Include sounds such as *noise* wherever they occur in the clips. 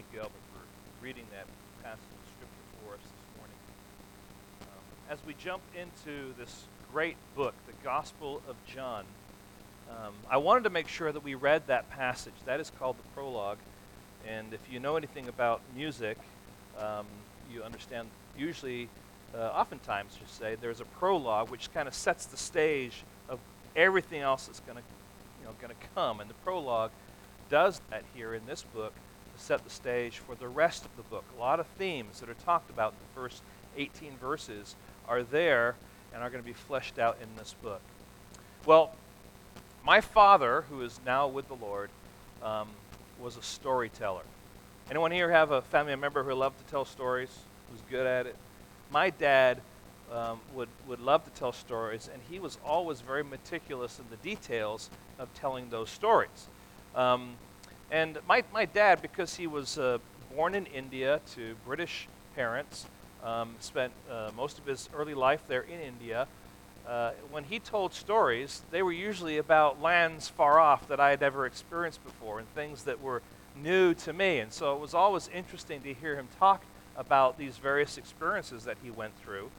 Thank you, Albert, for reading that passage of Scripture for us this morning. Um, as we jump into this great book, the Gospel of John, um, I wanted to make sure that we read that passage. That is called the prologue. And if you know anything about music, um, you understand usually, uh, oftentimes, just say, there's a prologue which kind of sets the stage of everything else that's going to, you know, going to come. And the prologue does that here in this book set the stage for the rest of the book. A lot of themes that are talked about in the first 18 verses are there and are going to be fleshed out in this book. Well, my father, who is now with the Lord, um, was a storyteller. Anyone here have a family member who loved to tell stories, who's good at it? My dad um, would, would love to tell stories, and he was always very meticulous in the details of telling those stories. Um, and my, my dad, because he was uh, born in India to British parents, um, spent uh, most of his early life there in India. Uh, when he told stories, they were usually about lands far off that I had never experienced before and things that were new to me. And so it was always interesting to hear him talk about these various experiences that he went through.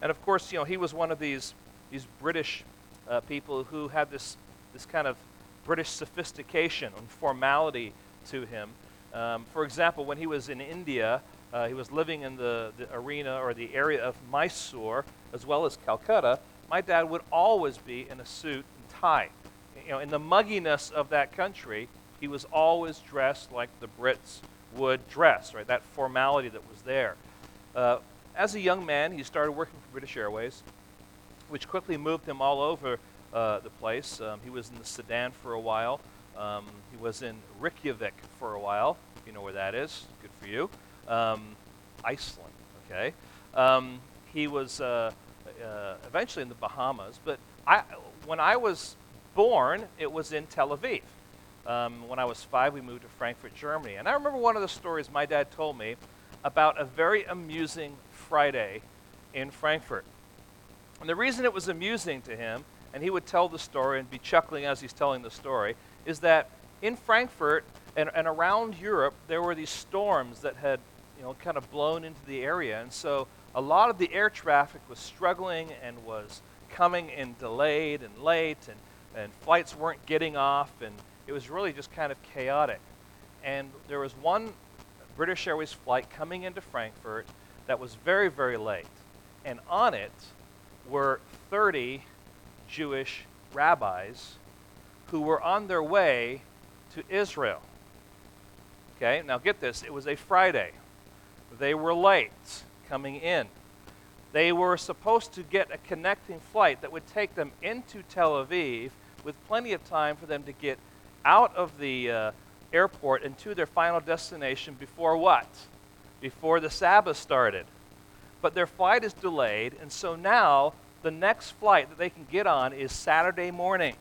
And of course, you know, he was one of these, these British uh, people who had this, this kind of British sophistication and formality to him. Um, for example, when he was in India, uh, he was living in the, the arena or the area of Mysore as well as Calcutta. My dad would always be in a suit and tie. You know, in the mugginess of that country, he was always dressed like the Brits would dress, right? That formality that was there. Uh, as a young man, he started working for British Airways, which quickly moved him all over uh, the place. Um, he was in the Sudan for a while. Um, he was in Reykjavik for a while. If you know where that is, good for you. Um, Iceland, okay. Um, he was uh, uh, eventually in the Bahamas, but I, when I was born, it was in Tel Aviv. Um, when I was five, we moved to Frankfurt, Germany. And I remember one of the stories my dad told me about a very amusing Friday in Frankfurt. And the reason it was amusing to him and he would tell the story and be chuckling as he's telling the story, is that in Frankfurt and, and around Europe, there were these storms that had you know, kind of blown into the area. And so a lot of the air traffic was struggling and was coming in delayed and late, and, and flights weren't getting off, and it was really just kind of chaotic. And there was one British Airways flight coming into Frankfurt that was very, very late. And on it were 30 Jewish rabbis who were on their way to Israel. Okay, now get this it was a Friday. They were late coming in. They were supposed to get a connecting flight that would take them into Tel Aviv with plenty of time for them to get out of the uh, airport and to their final destination before what? Before the Sabbath started. But their flight is delayed, and so now the next flight that they can get on is Saturday morning.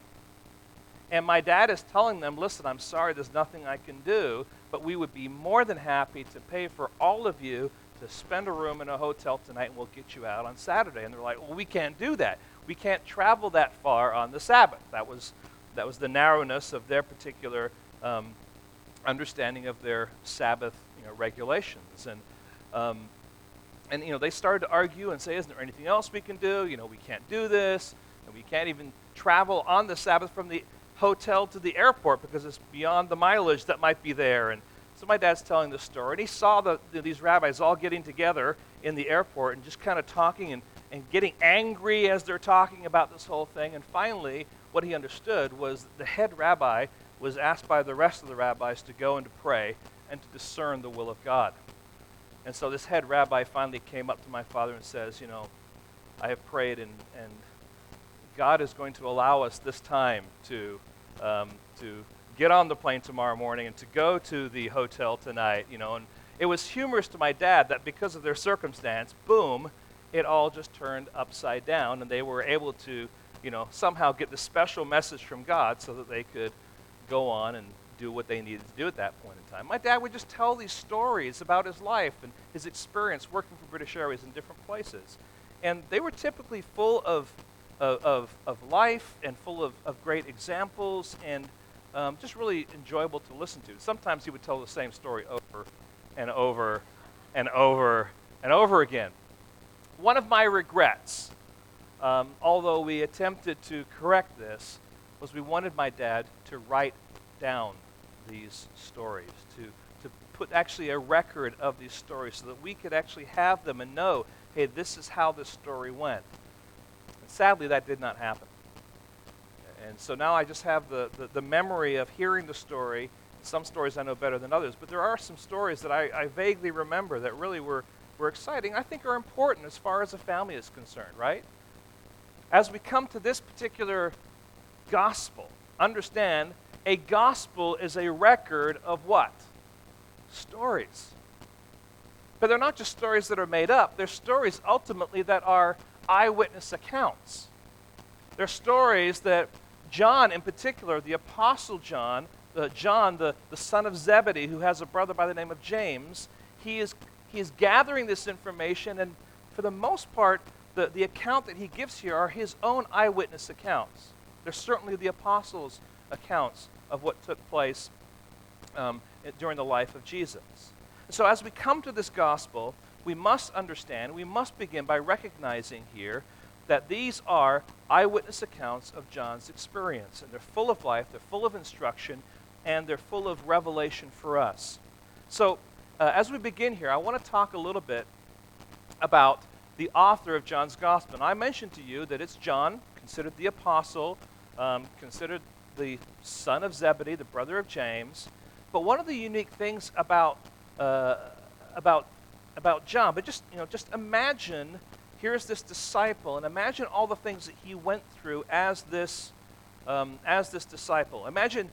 And my dad is telling them, listen, I'm sorry, there's nothing I can do, but we would be more than happy to pay for all of you to spend a room in a hotel tonight and we'll get you out on Saturday. And they're like, well, we can't do that. We can't travel that far on the Sabbath. That was, that was the narrowness of their particular um, understanding of their Sabbath you know, regulations. And um, and you know they started to argue and say isn't there anything else we can do? You know we can't do this and we can't even travel on the sabbath from the hotel to the airport because it's beyond the mileage that might be there. And so my dad's telling this story and he saw the, these rabbis all getting together in the airport and just kind of talking and, and getting angry as they're talking about this whole thing. And finally what he understood was the head rabbi was asked by the rest of the rabbis to go and to pray and to discern the will of god and so this head rabbi finally came up to my father and says, You know, I have prayed, and, and God is going to allow us this time to, um, to get on the plane tomorrow morning and to go to the hotel tonight, you know. And it was humorous to my dad that because of their circumstance, boom, it all just turned upside down, and they were able to, you know, somehow get the special message from God so that they could go on and do what they needed to do at that point in time. My dad would just tell these stories about his life and his experience working for British Airways in different places. And they were typically full of, of, of life and full of, of great examples and um, just really enjoyable to listen to. Sometimes he would tell the same story over and over and over and over again. One of my regrets, um, although we attempted to correct this, was we wanted my dad to write down these stories, to, to put actually a record of these stories so that we could actually have them and know, hey, this is how this story went. And sadly, that did not happen. And so now I just have the, the, the memory of hearing the story. Some stories I know better than others, but there are some stories that I, I vaguely remember that really were, were exciting, I think are important as far as a family is concerned, right? As we come to this particular gospel, understand a gospel is a record of what? Stories. But they're not just stories that are made up, they're stories ultimately that are eyewitness accounts. They're stories that John, in particular, the Apostle John, uh, John, the, the son of Zebedee, who has a brother by the name of James, he is, he is gathering this information, and for the most part, the, the account that he gives here are his own eyewitness accounts. They're certainly the apostles' accounts of what took place um, during the life of Jesus. So, as we come to this gospel, we must understand, we must begin by recognizing here that these are eyewitness accounts of John's experience. And they're full of life, they're full of instruction, and they're full of revelation for us. So, uh, as we begin here, I want to talk a little bit about the author of John's Gospel. And I mentioned to you that it's John, considered the apostle, um, considered the son of Zebedee, the brother of James. But one of the unique things about, uh, about, about John, but just, you know, just imagine here's this disciple, and imagine all the things that he went through as this, um, as this disciple. Imagine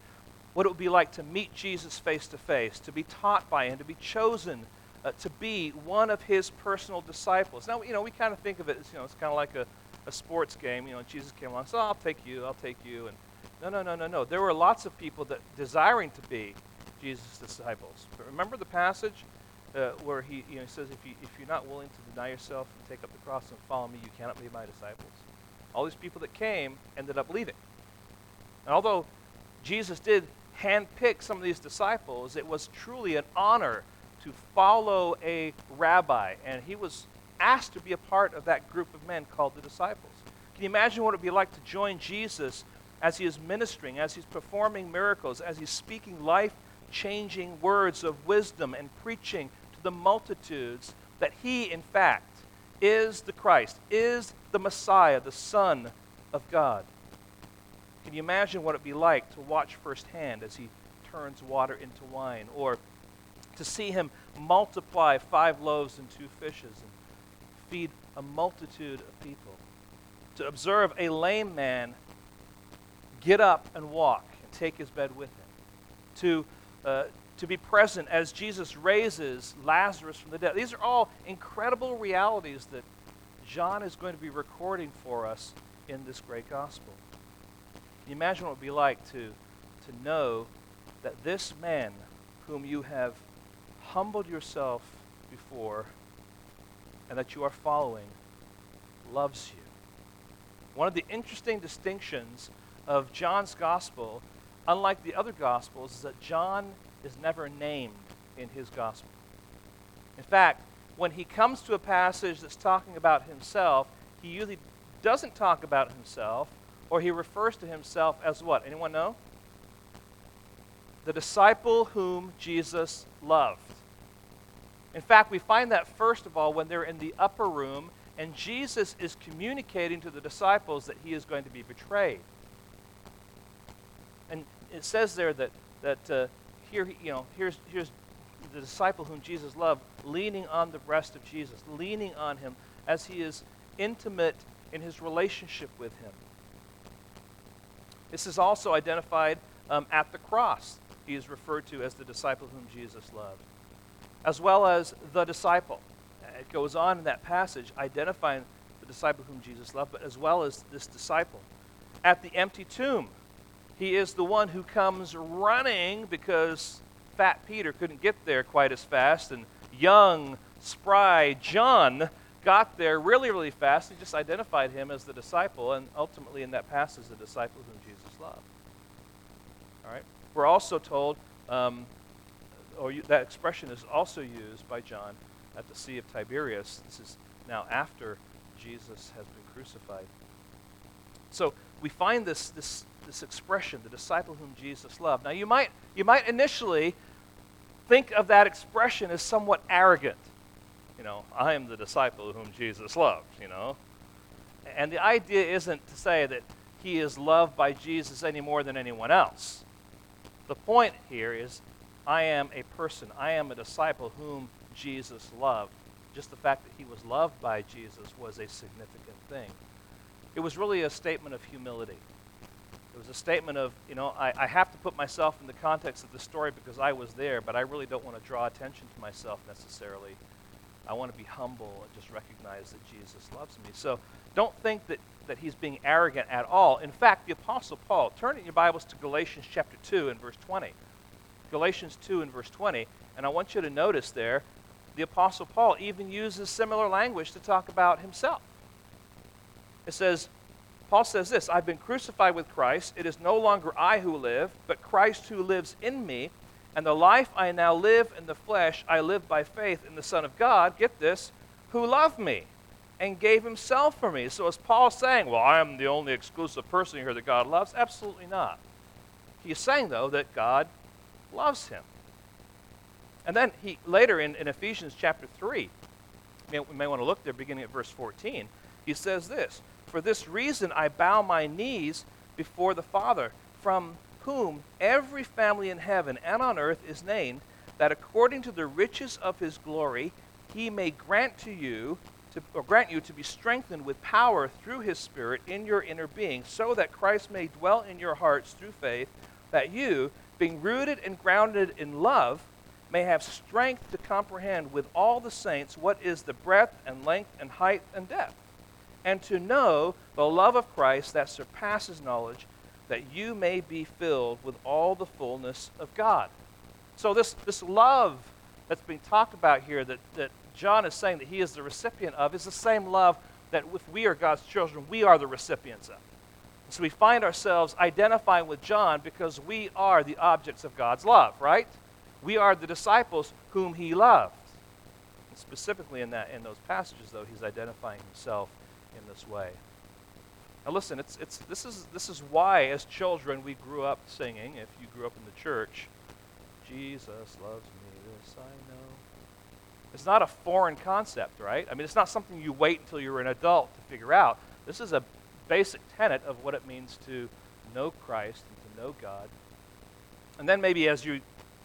what it would be like to meet Jesus face to face, to be taught by him, to be chosen uh, to be one of his personal disciples. Now, you know, we kind of think of it as, you know, it's kind of like a, a sports game. You know, Jesus came along, so I'll take you, I'll take you. And no, no, no, no, no. There were lots of people that desiring to be Jesus' disciples. But remember the passage? uh, where he, you know, he says, if, you, if you're not willing to deny yourself and take up the cross and follow me, you cannot be my disciples. All these people that came ended up leaving. And although Jesus did handpick some of these disciples, it was truly an honor to follow a rabbi, and he was asked to be a part of that group of men called the disciples. Can you imagine what it would be like to join Jesus as he is ministering, as he's performing miracles, as he's speaking life changing words of wisdom and preaching to the multitudes that he, in fact, is the Christ, is the Messiah, the Son of God. Can you imagine what it'd be like to watch firsthand as he turns water into wine, or to see him multiply five loaves and two fishes and feed a multitude of people? To observe a lame man get up and walk and take his bed with him? To uh, to be present as Jesus raises Lazarus from the dead. These are all incredible realities that John is going to be recording for us in this great gospel. Can you imagine what it would be like to, to know that this man, whom you have humbled yourself before and that you are following, loves you? One of the interesting distinctions of John's gospel unlike the other Gospels, is that John is never named in his Gospel. In fact, when he comes to a passage that's talking about himself, he usually doesn't talk about himself, or he refers to himself as what? Anyone know? The disciple whom Jesus loved. In fact, we find that first of all when they're in the upper room and Jesus is communicating to the disciples that he is going to be betrayed And it says there that, that uh, here, you know, here's, here's the disciple whom Jesus loved leaning on the breast of Jesus, leaning on him as he is intimate in his relationship with him. This is also identified um, at the cross. He is referred to as the disciple whom Jesus loved, as well as the disciple. It goes on in that passage identifying the disciple whom Jesus loved, but as well as this disciple. At the empty tomb, he is the one who comes running because Fat Peter couldn't get there quite as fast, and young, spry John got there really, really fast. He just identified him as the disciple, and ultimately in that passage, the disciple whom Jesus loved. All right. We're also told um, Oh, or that expression is also used by John at the Sea of Tiberias. This is now after Jesus has been crucified. So we find this, this, this expression, the disciple whom Jesus loved. Now you might, you might initially think of that expression as somewhat arrogant. You know, I am the disciple whom Jesus loved, you know. And the idea isn't to say that he is loved by Jesus any more than anyone else. The point here is I am a person, I am a disciple whom Jesus loved. Just the fact that he was loved by Jesus was a significant thing. It was really a statement of humility. It was a statement of, you know, I, I have to put myself in the context of the story because I was there, but I really don't want to draw attention to myself necessarily. I want to be humble and just recognize that Jesus loves me. So don't think that, that he's being arrogant at all. In fact, the Apostle Paul, turn in your Bibles to Galatians chapter 2 and verse 20. Galatians 2 and verse 20. And I want you to notice there, the Apostle Paul even uses similar language to talk about himself. It says, Paul says this I've been crucified with Christ. It is no longer I who live, but Christ who lives in me. And the life I now live in the flesh, I live by faith in the Son of God, get this, who loved me and gave himself for me. So is Paul saying, well, I am the only exclusive person here that God loves? Absolutely not. He's saying, though, that God loves him. And then he later in, in Ephesians chapter 3, we may want to look there beginning at verse 14, he says this, For this reason I bow my knees before the Father, from whom every family in heaven and on earth is named, that according to the riches of his glory he may grant to you to, or grant you to be strengthened with power through his spirit in your inner being so that Christ may dwell in your hearts through faith that you being rooted and grounded in love may have strength to comprehend with all the saints what is the breadth and length and height and depth and to know the love of Christ that surpasses knowledge that you may be filled with all the fullness of God. So, this, this love that's being talked about here that, that John is saying that he is the recipient of is the same love that if we are God's children, we are the recipients of. So we find ourselves identifying with John because we are the objects of God's love, right? We are the disciples whom he loved. And specifically in, that, in those passages, though, he's identifying himself in this way. Now listen, it's, it's, this, is, this is why, as children, we grew up singing, if you grew up in the church, Jesus loves me, this I know. It's not a foreign concept, right? I mean, it's not something you wait until you're an adult to figure out. This is a basic tenet of what it means to know Christ and to know God. And then maybe as you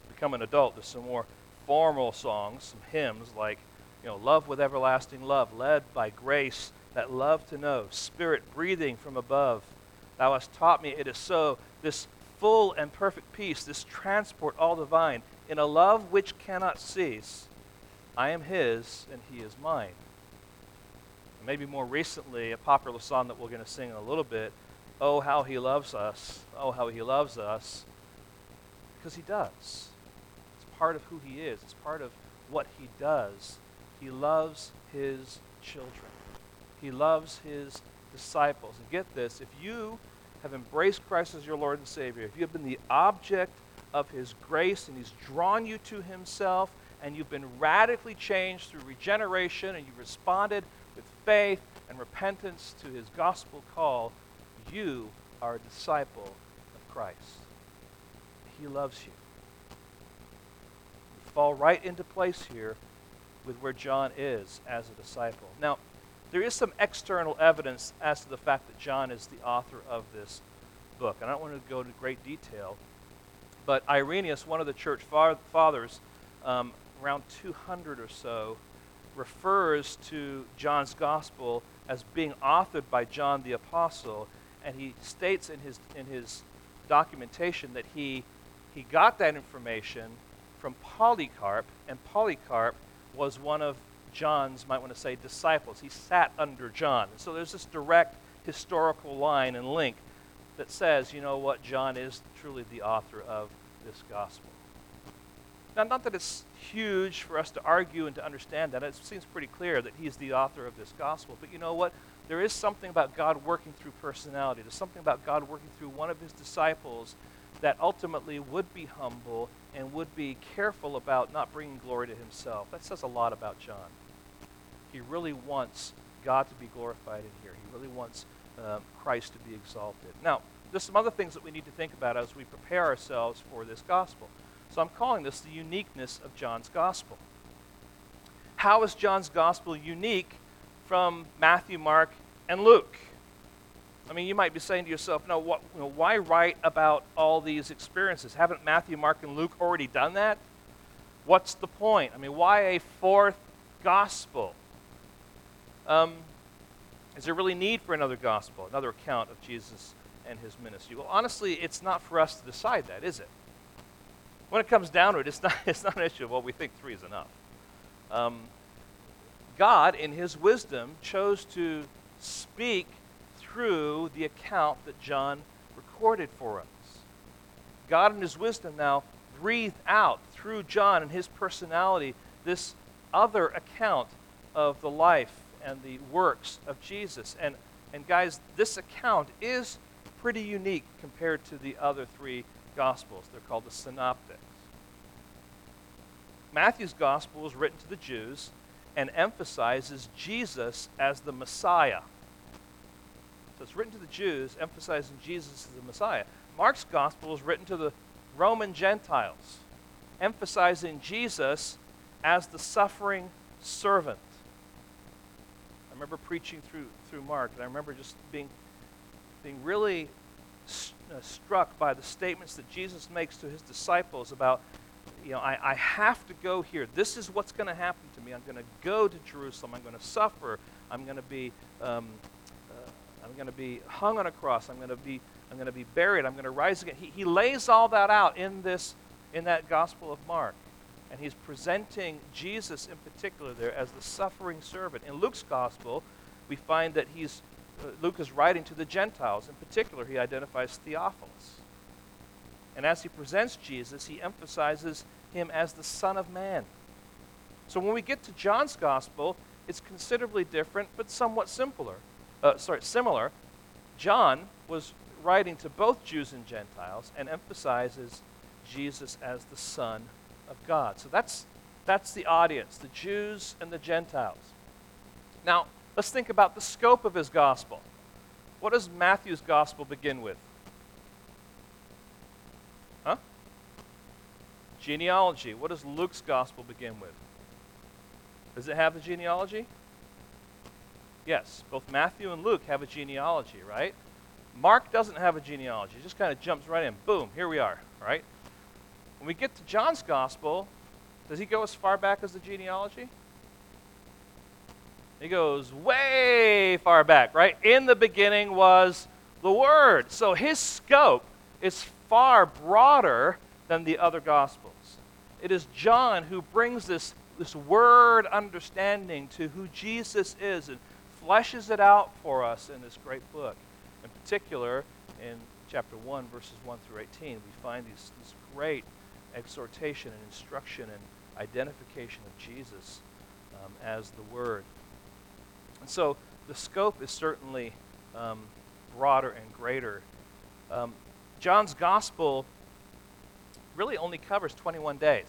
become an adult, there's some more formal songs, some hymns like, you know, Love with Everlasting Love, led by grace that love to know, Spirit breathing from above. Thou hast taught me it is so. This full and perfect peace, this transport all divine, in a love which cannot cease. I am His and He is mine. Maybe more recently, a popular song that we're going to sing in a little bit. Oh, how He loves us. Oh, how He loves us. Because He does. It's part of who He is, it's part of what He does. He loves His children. He loves his disciples. And get this if you have embraced Christ as your Lord and Savior, if you have been the object of his grace and he's drawn you to himself, and you've been radically changed through regeneration, and you've responded faith and repentance to his gospel call, you are a disciple of Christ. He loves you. You fall right into place here with where John is as a disciple. Now, there is some external evidence as to the fact that John is the author of this book. And I don't want to go into great detail, but Irenaeus, one of the church fathers, um, around 200 or so, refers to John's gospel as being authored by John the Apostle, and he states in his, in his documentation that he, he got that information from Polycarp, and Polycarp was one of John's, might want to say, disciples. He sat under John. So there's this direct historical line and link that says, you know what, John is truly the author of this gospel. Now, not that it's huge for us to argue and to understand that. It seems pretty clear that he's the author of this gospel. But you know what? There is something about God working through personality. There's something about God working through one of his disciples that ultimately would be humble and would be careful about not bringing glory to himself. That says a lot about John. He really wants God to be glorified in here. He really wants uh, Christ to be exalted. Now, there's some other things that we need to think about as we prepare ourselves for this gospel. So I'm calling this the uniqueness of John's gospel. How is John's gospel unique from Matthew, Mark, and Luke? I mean, you might be saying to yourself, no, what, you know, why write about all these experiences? Haven't Matthew, Mark, and Luke already done that? What's the point? I mean, why a fourth gospel? Um, is there really need for another gospel, another account of Jesus and his ministry? Well, honestly, it's not for us to decide that, is it? When it comes down to it, it's not, *laughs* it's not an issue of, well, we think three is enough. Um, God, in his wisdom, chose to speak through the account that John recorded for us. God, in his wisdom, now breathed out through John and his personality this other account of the life and the works of Jesus. And, and guys, this account is pretty unique compared to the other three Gospels. They're called the Synoptics. Matthew's Gospel was written to the Jews and emphasizes Jesus as the Messiah. So it's written to the Jews, emphasizing Jesus as the Messiah. Mark's Gospel is written to the Roman Gentiles, emphasizing Jesus as the suffering servant. I remember preaching through, through Mark, and I remember just being, being really uh, struck by the statements that Jesus makes to his disciples about, you know, I, I have to go here. This is what's going to happen to me. I'm going to go to Jerusalem. I'm going to suffer. I'm going to be, um, uh, I'm going to be hung on a cross. I'm going to be, I'm going to be buried. I'm going to rise again. He, he lays all that out in this, in that Gospel of Mark and he's presenting Jesus in particular there as the suffering servant. In Luke's gospel, we find that he's Luke is writing to the Gentiles. In particular, he identifies Theophilus. And as he presents Jesus, he emphasizes him as the Son of Man. So when we get to John's gospel, it's considerably different, but somewhat simpler. Uh, sorry, similar. John was writing to both Jews and Gentiles and emphasizes Jesus as the Son of God. So that's, that's the audience, the Jews and the Gentiles. Now, let's think about the scope of his gospel. What does Matthew's gospel begin with? Huh? Genealogy. What does Luke's gospel begin with? Does it have a genealogy? Yes, both Matthew and Luke have a genealogy, right? Mark doesn't have a genealogy. It just kind of jumps right in. Boom, here we are, right? When we get to John's gospel, does he go as far back as the genealogy? He goes way far back, right? In the beginning was the Word. So his scope is far broader than the other Gospels. It is John who brings this, this Word understanding to who Jesus is and fleshes it out for us in this great book. In particular, in chapter 1, verses 1 through 18, we find these, these great exhortation and instruction and identification of Jesus um, as the Word. And so the scope is certainly um, broader and greater. Um, John's Gospel really only covers 21 days.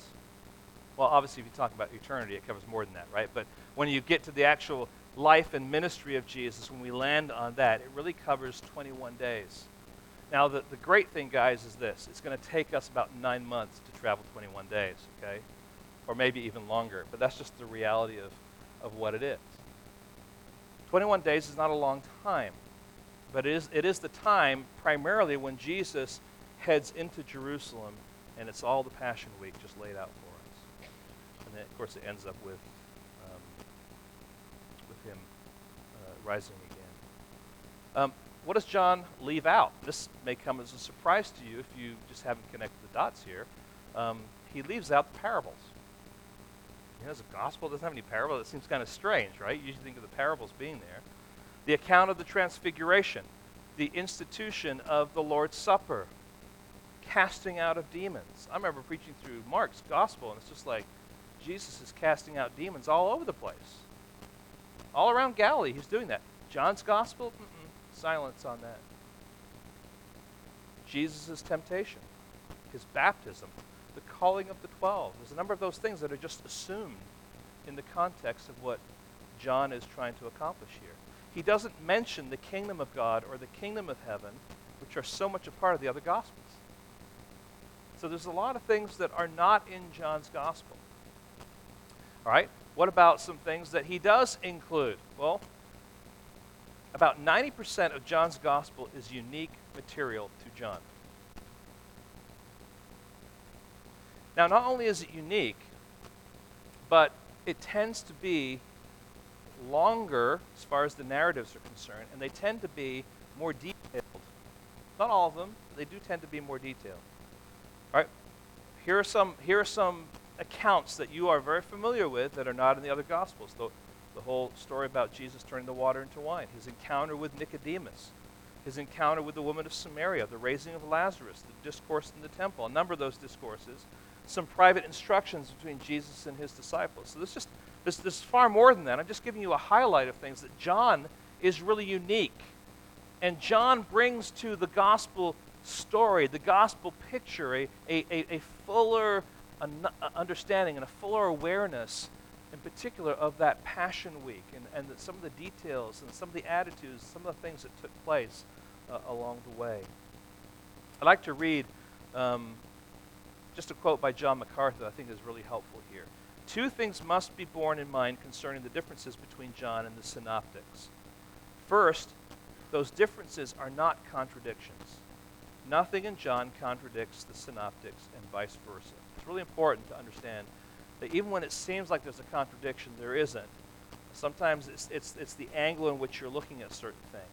Well, obviously, if you talk about eternity, it covers more than that, right? But when you get to the actual life and ministry of Jesus, when we land on that, it really covers 21 days. Now, the, the great thing, guys, is this it's going to take us about nine months to travel 21 days, okay? Or maybe even longer, but that's just the reality of, of what it is. 21 days is not a long time, but it is, it is the time primarily when Jesus heads into Jerusalem, and it's all the Passion Week just laid out for us. And then, of course, it ends up with, um, with him uh, rising again. Um, what does John leave out? This may come as a surprise to you if you just haven't connected the dots here. Um, he leaves out the parables. You know, the gospel doesn't have any parables. It seems kind of strange, right? You usually think of the parables being there. The account of the transfiguration, the institution of the Lord's Supper, casting out of demons. I remember preaching through Mark's gospel, and it's just like Jesus is casting out demons all over the place. All around Galilee, he's doing that. John's gospel, silence on that. Jesus' temptation. his baptism, calling of the twelve. There's a number of those things that are just assumed in the context of what John is trying to accomplish here. He doesn't mention the kingdom of God or the kingdom of heaven, which are so much a part of the other Gospels. So there's a lot of things that are not in John's Gospel. All right? What about some things that he does include? Well, about 90% of John's Gospel is unique material to John. Now, not only is it unique, but it tends to be longer as far as the narratives are concerned, and they tend to be more detailed. Not all of them, but they do tend to be more detailed. All right, here are some, here are some accounts that you are very familiar with that are not in the other Gospels. The, the whole story about Jesus turning the water into wine, his encounter with Nicodemus, his encounter with the woman of Samaria, the raising of Lazarus, the discourse in the temple, a number of those discourses, some private instructions between Jesus and his disciples. So this just this, this is far more than that. I'm just giving you a highlight of things that John is really unique. And John brings to the gospel story, the gospel picture, a, a, a, fuller understanding and a fuller awareness, in particular, of that Passion Week and, and the, some of the details and some of the attitudes, some of the things that took place uh, along the way. I'd like to read um, just a quote by John MacArthur I think is really helpful here. Two things must be borne in mind concerning the differences between John and the synoptics. First, those differences are not contradictions. Nothing in John contradicts the synoptics and vice versa. It's really important to understand that even when it seems like there's a contradiction, there isn't. Sometimes it's, it's, it's the angle in which you're looking at certain things.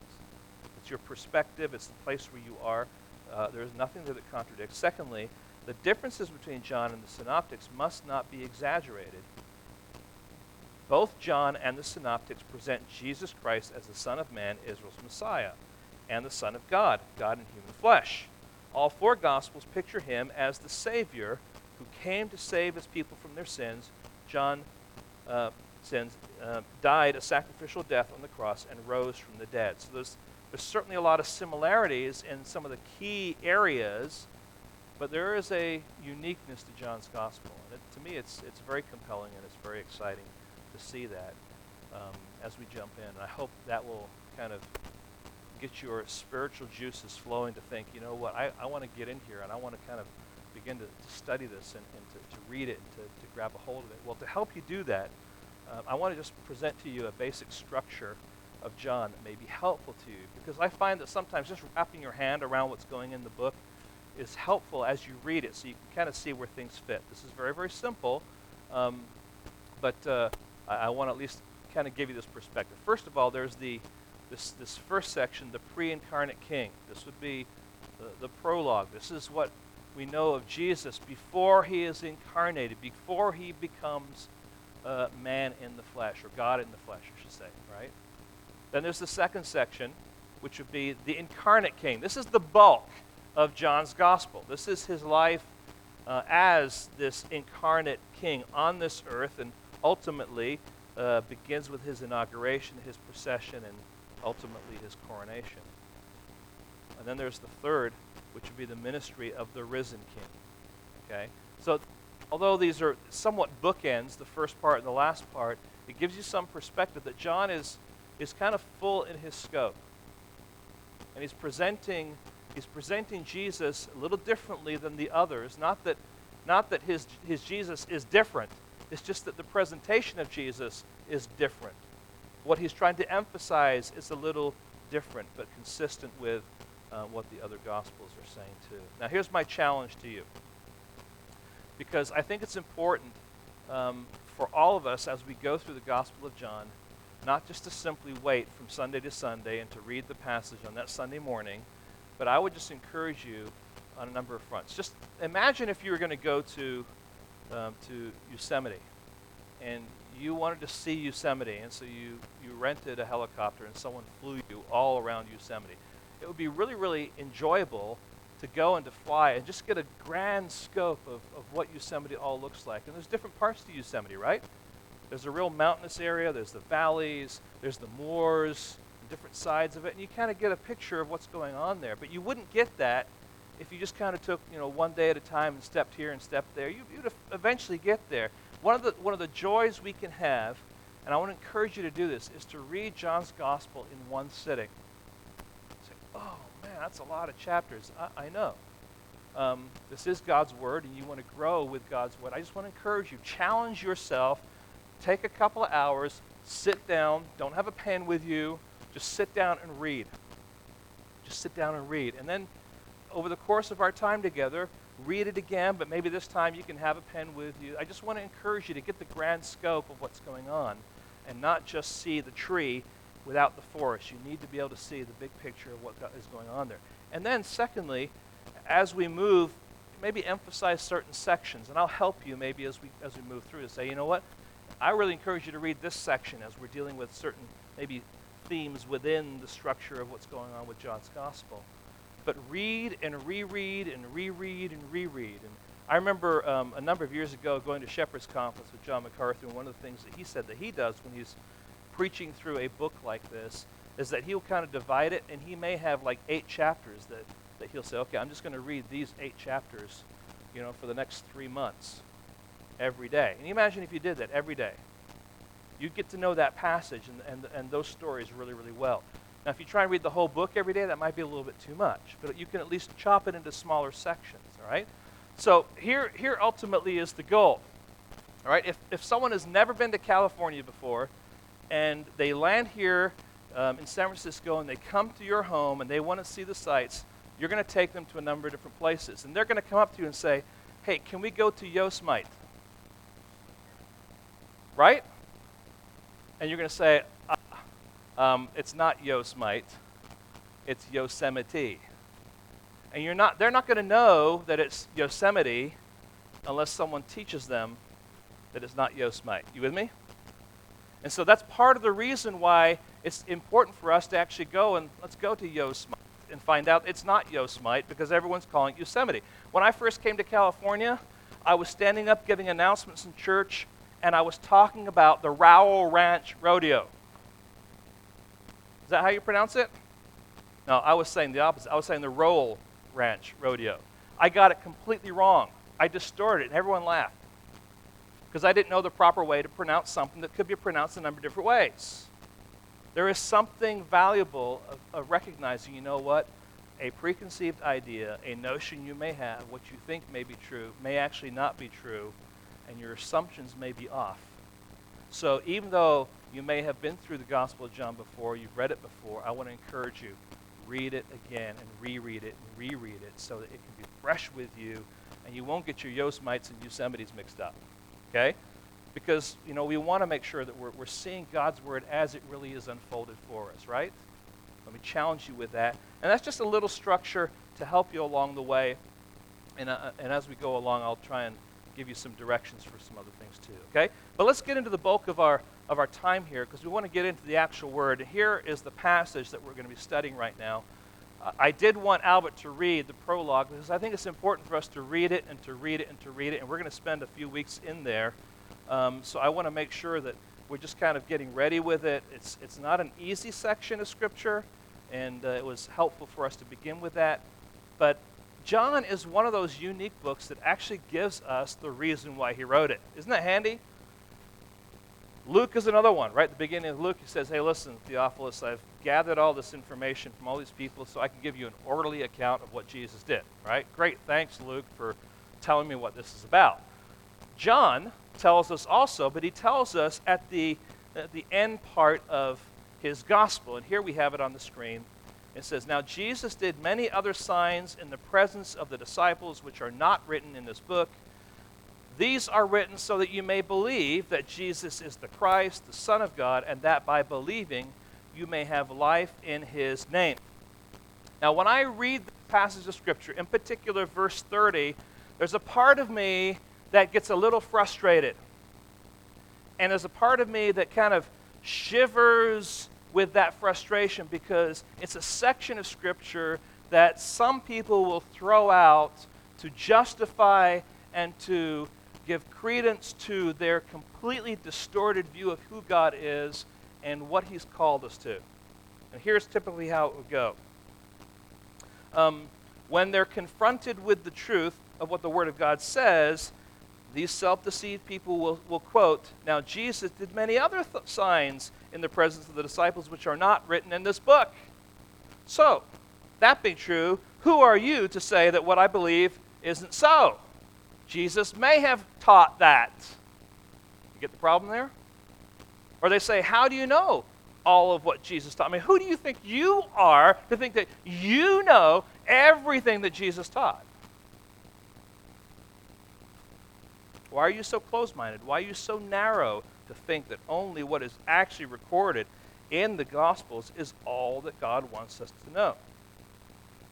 It's your perspective, it's the place where you are. Uh, there's nothing there that contradicts. Secondly, the differences between John and the synoptics must not be exaggerated. Both John and the synoptics present Jesus Christ as the Son of Man, Israel's Messiah, and the Son of God, God in human flesh. All four Gospels picture him as the Savior who came to save his people from their sins. John uh, sins, uh, died a sacrificial death on the cross and rose from the dead. So there's, there's certainly a lot of similarities in some of the key areas but there is a uniqueness to John's gospel. And it, to me, it's, it's very compelling and it's very exciting to see that um, as we jump in. And I hope that will kind of get your spiritual juices flowing to think, you know what, I, I want to get in here and I want to kind of begin to, to study this and, and to, to, read it and to, to, grab a hold of it. Well, to help you do that, uh, I want to just present to you a basic structure of John that may be helpful to you because I find that sometimes just wrapping your hand around what's going in the book is helpful as you read it so you can kind of see where things fit. This is very, very simple, um, but uh, I, I want to at least kind of give you this perspective. First of all, there's the this, this first section, the pre-incarnate king. This would be the, the prologue. This is what we know of Jesus before he is incarnated, before he becomes uh, man in the flesh, or God in the flesh, I should say, right? Then there's the second section, which would be the incarnate king. This is the bulk of John's gospel. This is his life uh, as this incarnate king on this earth, and ultimately uh, begins with his inauguration, his procession, and ultimately his coronation. And then there's the third, which would be the ministry of the risen king. Okay? So, although these are somewhat bookends, the first part and the last part, it gives you some perspective that John is, is kind of full in his scope. And he's presenting he's presenting Jesus a little differently than the others. Not that, not that his, his Jesus is different, it's just that the presentation of Jesus is different. What he's trying to emphasize is a little different, but consistent with uh, what the other Gospels are saying too. Now, here's my challenge to you. Because I think it's important um, for all of us as we go through the Gospel of John, not just to simply wait from Sunday to Sunday and to read the passage on that Sunday morning but I would just encourage you on a number of fronts. Just imagine if you were going to go to, um, to Yosemite and you wanted to see Yosemite, and so you, you rented a helicopter and someone flew you all around Yosemite. It would be really, really enjoyable to go and to fly and just get a grand scope of, of what Yosemite all looks like. And there's different parts to Yosemite, right? There's a real mountainous area, there's the valleys, there's the moors, different sides of it, and you kind of get a picture of what's going on there. But you wouldn't get that if you just kind of took, you know, one day at a time and stepped here and stepped there, you, would eventually get there. One of, the, one of the joys we can have, and I want to encourage you to do this, is to read John's Gospel in one sitting. Say, oh, man, that's a lot of chapters. I, I know. Um, this is God's Word, and you want to grow with God's Word. I just want to encourage you. Challenge yourself. Take a couple of hours, sit down. Don't have a pen with you. Just sit down and read. Just sit down and read. And then over the course of our time together, read it again, but maybe this time you can have a pen with you. I just want to encourage you to get the grand scope of what's going on and not just see the tree without the forest. You need to be able to see the big picture of what is going on there. And then, secondly, as we move, maybe emphasize certain sections, and I'll help you maybe as we as we move through to say, you know what, I really encourage you to read this section as we're dealing with certain maybe themes within the structure of what's going on with John's gospel but read and reread and reread and reread. And I remember um, a number of years ago going to Shepherd's Conference with John MacArthur, and one of the things that he said that he does when he's preaching through a book like this is that he'll kind of divide it, and he may have like eight chapters that, that he'll say, okay, I'm just going to read these eight chapters, you know, for the next three months every day. And you imagine if you did that every day. You'd get to know that passage and, and, and those stories really, really well. Now, if you try and read the whole book every day, that might be a little bit too much, but you can at least chop it into smaller sections, all right? So here, here ultimately is the goal, all right? If, if someone has never been to California before and they land here um, in San Francisco and they come to your home and they want to see the sights, you're going to take them to a number of different places. And they're going to come up to you and say, hey, can we go to Yosemite? Right? And you're going to say, um, it's not Yosemite, it's Yosemite. And you're not, they're not going to know that it's Yosemite unless someone teaches them that it's not Yosemite. You with me? And so that's part of the reason why it's important for us to actually go and let's go to Yosemite and find out it's not Yosemite because everyone's calling it Yosemite. When I first came to California, I was standing up giving announcements in church and I was talking about the Rowell Ranch Rodeo Is that how you pronounce it? No, I was saying the opposite. I was saying the Rowell Ranch Rodeo. I got it completely wrong. I distorted it, and everyone laughed because I didn't know the proper way to pronounce something that could be pronounced a number of different ways. There is something valuable of, of recognizing, you know what? A preconceived idea, a notion you may have, what you think may be true, may actually not be true, and your assumptions may be off. So even though you may have been through the Gospel of John before, you've read it before, I want to encourage you read it again and reread it and reread it so that it can be fresh with you and you won't get your Yosemites and Yosemites mixed up. Okay? Because, you know, we want to make sure that we're, we're seeing God's Word as it really is unfolded for us, right? Let me challenge you with that. And that's just a little structure to help you along the way. And, uh, and as we go along, I'll try and give you some directions for some other things too. Okay? But let's get into the bulk of our of our time here because we want to get into the actual word. Here is the passage that we're going to be studying right now. Uh, I did want Albert to read the prologue because I think it's important for us to read it and to read it and to read it, and we're going to spend a few weeks in there. Um, so I want to make sure that we're just kind of getting ready with it. It's, it's not an easy section of Scripture, and uh, it was helpful for us to begin with that. But John is one of those unique books that actually gives us the reason why he wrote it. Isn't that handy? Luke is another one. Right at the beginning of Luke, he says, Hey, listen, Theophilus, I've gathered all this information from all these people so I can give you an orderly account of what Jesus did. Right? Great. Thanks, Luke, for telling me what this is about. John tells us also, but he tells us at the, at the end part of his gospel. And here we have it on the screen. It says, Now Jesus did many other signs in the presence of the disciples, which are not written in this book. These are written so that you may believe that Jesus is the Christ, the Son of God, and that by believing you may have life in his name. Now, when I read the passage of Scripture, in particular verse 30, there's a part of me that gets a little frustrated. And there's a part of me that kind of shivers with that frustration because it's a section of Scripture that some people will throw out to justify and to give credence to their completely distorted view of who God is and what He's called us to. And here's typically how it would go. Um, when they're confronted with the truth of what the Word of God says, these self deceived people will, will quote, Now Jesus did many other th- signs in the presence of the disciples which are not written in this book. So, that being true, who are you to say that what I believe isn't so? Jesus may have taught that. You get the problem there? Or they say, How do you know all of what Jesus taught? I mean, who do you think you are to think that you know everything that Jesus taught? Why are you so close minded? Why are you so narrow to think that only what is actually recorded in the Gospels is all that God wants us to know?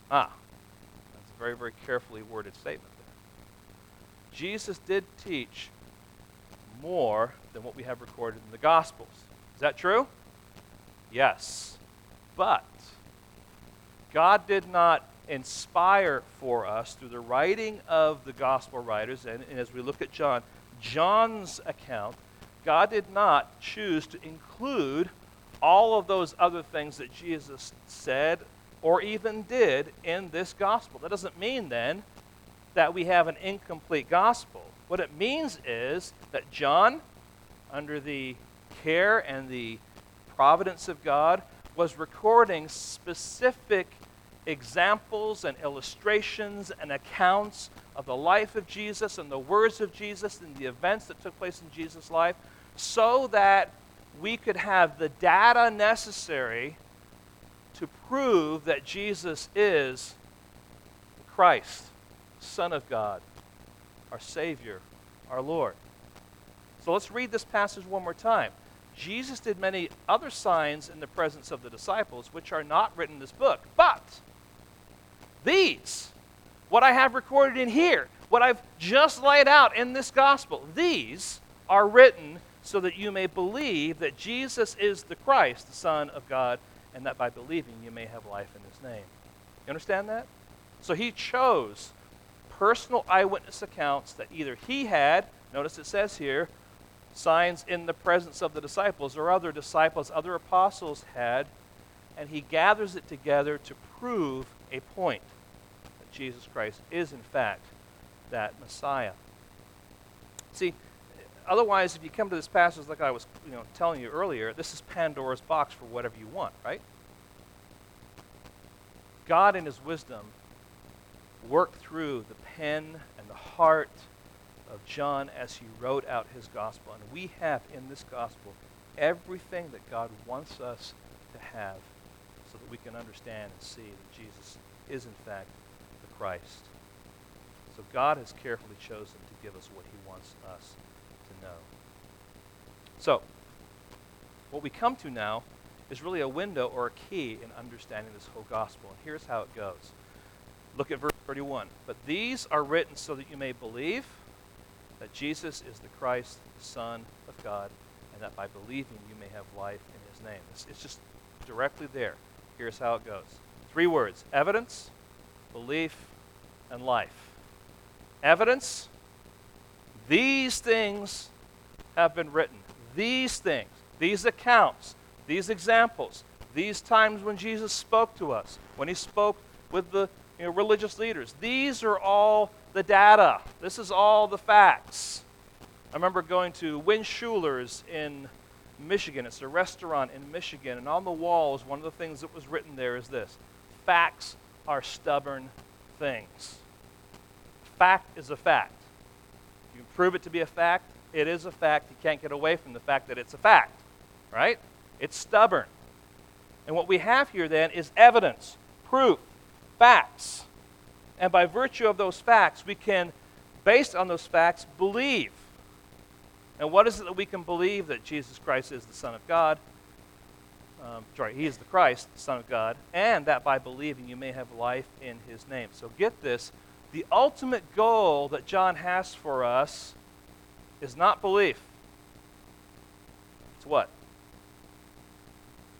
Ah, that's a very, very carefully worded statement there. Jesus did teach more than what we have recorded in the Gospels. Is that true? Yes. But God did not inspire for us through the writing of the gospel writers, and, and, as we look at John, John's account, God did not choose to include all of those other things that Jesus said or even did in this gospel. That doesn't mean then that we have an incomplete gospel. What it means is that John, under the care and the providence of God, was recording specific examples and illustrations and accounts of the life of Jesus and the words of Jesus and the events that took place in Jesus' life so that we could have the data necessary to prove that Jesus is Christ, Son of God, our Savior, our Lord. So let's read this passage one more time. Jesus did many other signs in the presence of the disciples, which are not written in this book. But these, what I have recorded in here, what I've just laid out in this gospel, these are written so that you may believe that Jesus is the Christ, the Son of God, and that by believing you may have life in his name. You understand that? So he chose personal eyewitness accounts that either he had, notice it says here, signs in the presence of the disciples, or other disciples, other apostles had, and he gathers it together to prove a point that Jesus Christ is, in fact, that Messiah. See, otherwise, if you come to this passage like I was you know, telling you earlier, this is Pandora's box for whatever you want, right? God, in his wisdom, worked through the pen and the heart of John as he wrote out his gospel. And we have in this gospel everything that God wants us to have so that we can understand and see that Jesus is, in fact, the Christ. So God has carefully chosen to give us what he wants us to know. So, what we come to now is really a window or a key in understanding this whole gospel. And here's how it goes. Look at verse 31. But these are written so that you may believe that Jesus is the Christ, the Son of God, and that by believing you may have life in his name. It's, it's just directly there. Here's how it goes three words evidence, belief, and life. Evidence, these things have been written. These things, these accounts, these examples, these times when Jesus spoke to us, when he spoke with the you know, religious leaders, these are all the data. This is all the facts. I remember going to Win Schuler's in Michigan. It's a restaurant in Michigan, and on the walls, one of the things that was written there is this Facts are stubborn things. Fact is a fact. You prove it to be a fact, it is a fact. You can't get away from the fact that it's a fact, right? It's stubborn. And what we have here then is evidence, proof, facts. And by virtue of those facts, we can, based on those facts, believe. And what is it that we can believe? That Jesus Christ is the Son of God. Um, sorry, He is the Christ, the Son of God. And that by believing you may have life in His name. So get this the ultimate goal that John has for us is not belief. It's what?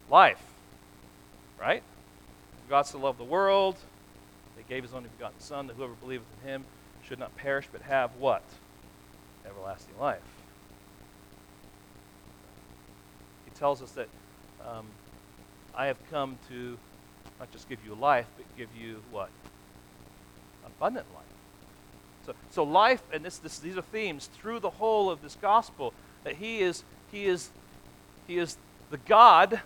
Life. Right? God so loved the world that gave his only begotten Son, that whoever believeth in him should not perish, but have what? Everlasting life. He tells us that um, I have come to not just give you life, but give you what? abundant life. So, so life, and this, this, these are themes through the whole of this gospel, that he is, he, is, he is the God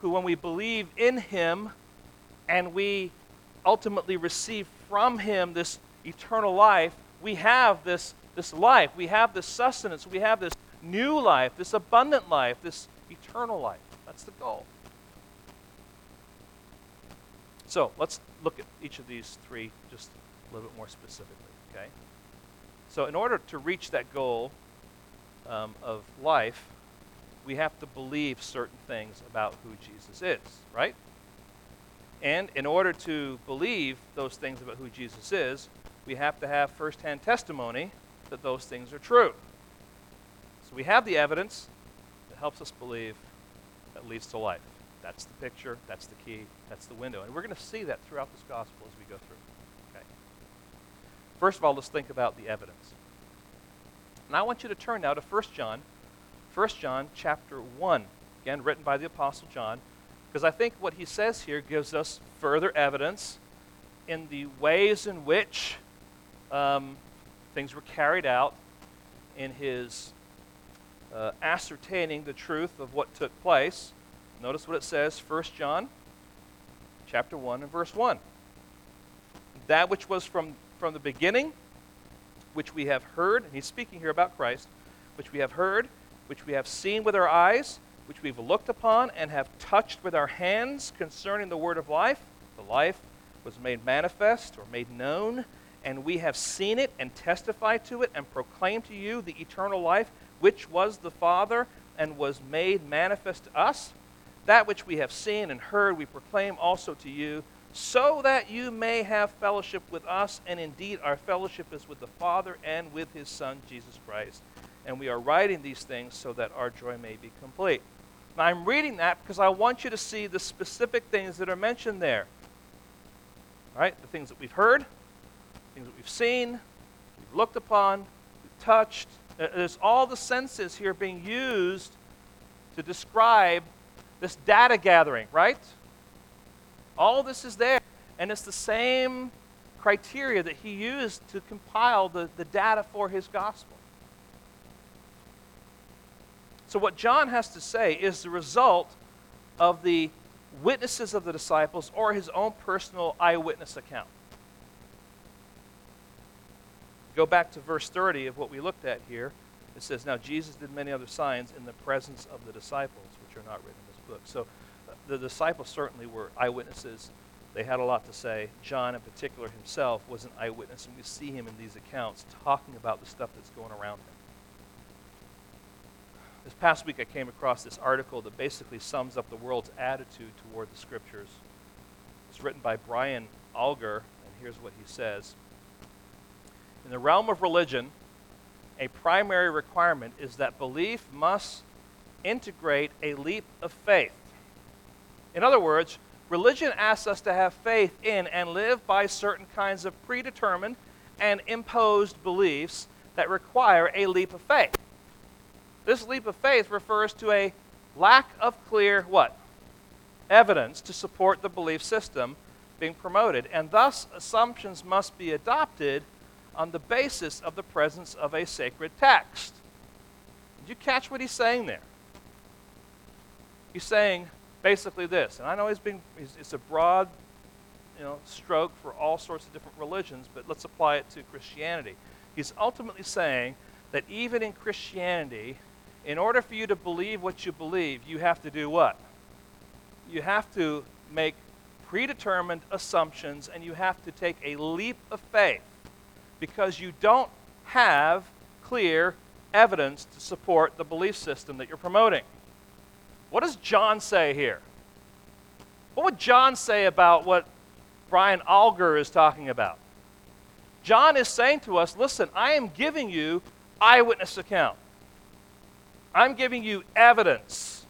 who, when we believe in him and we ultimately receive from him this eternal life, we have this, this life, we have this sustenance, we have this new life, this abundant life, this eternal life. That's the goal. So let's look at each of these three just a little bit more specifically, okay? So, in order to reach that goal um, of life, we have to believe certain things about who Jesus is, right? And in order to believe those things about who Jesus is, we have to have firsthand testimony that those things are true. So we have the evidence helps us believe that leads to life. That's the picture, that's the key, that's the window. And we're going to see that throughout this gospel as we go through. Okay. First of all, let's think about the evidence. And I want you to turn now to 1 John, 1 John chapter 1, again written by the apostle John, because I think what he says here gives us further evidence in the ways in which um, things were carried out in his uh, ascertaining the truth of what took place Notice what it says, 1 John chapter 1 and verse 1. That which was from, from the beginning, which we have heard, and he's speaking here about Christ, which we have heard, which we have seen with our eyes, which we've looked upon and have touched with our hands concerning the word of life. The life was made manifest or made known, and we have seen it and testified to it and proclaimed to you the eternal life, which was the Father and was made manifest to us. That which we have seen and heard, we proclaim also to you, so that you may have fellowship with us. And indeed, our fellowship is with the Father and with his Son, Jesus Christ. And we are writing these things so that our joy may be complete. Now, I'm reading that because I want you to see the specific things that are mentioned there. All right? The things that we've heard, things that we've seen, we've looked upon, we've touched. There's all the senses here being used to describe this data gathering, right? All this is there. And it's the same criteria that he used to compile the, the data for his gospel. So, what John has to say is the result of the witnesses of the disciples or his own personal eyewitness account. Go back to verse 30 of what we looked at here. It says, Now Jesus did many other signs in the presence of the disciples, which are not written in this book. So uh, the disciples certainly were eyewitnesses. They had a lot to say. John, in particular, himself was an eyewitness, and we see him in these accounts talking about the stuff that's going around him. This past week, I came across this article that basically sums up the world's attitude toward the scriptures. It's written by Brian Alger, and here's what he says In the realm of religion, a primary requirement is that belief must integrate a leap of faith. In other words, religion asks us to have faith in and live by certain kinds of predetermined and imposed beliefs that require a leap of faith. This leap of faith refers to a lack of clear what? Evidence to support the belief system being promoted. And thus, assumptions must be adopted on the basis of the presence of a sacred text. Did you catch what he's saying there? He's saying basically this, and I know he's being, it's a broad you know, stroke for all sorts of different religions, but let's apply it to Christianity. He's ultimately saying that even in Christianity, in order for you to believe what you believe, you have to do what? You have to make predetermined assumptions and you have to take a leap of faith because you don't have clear evidence to support the belief system that you're promoting. What does John say here? What would John say about what Brian Alger is talking about? John is saying to us, listen, I am giving you eyewitness account. I'm giving you evidence.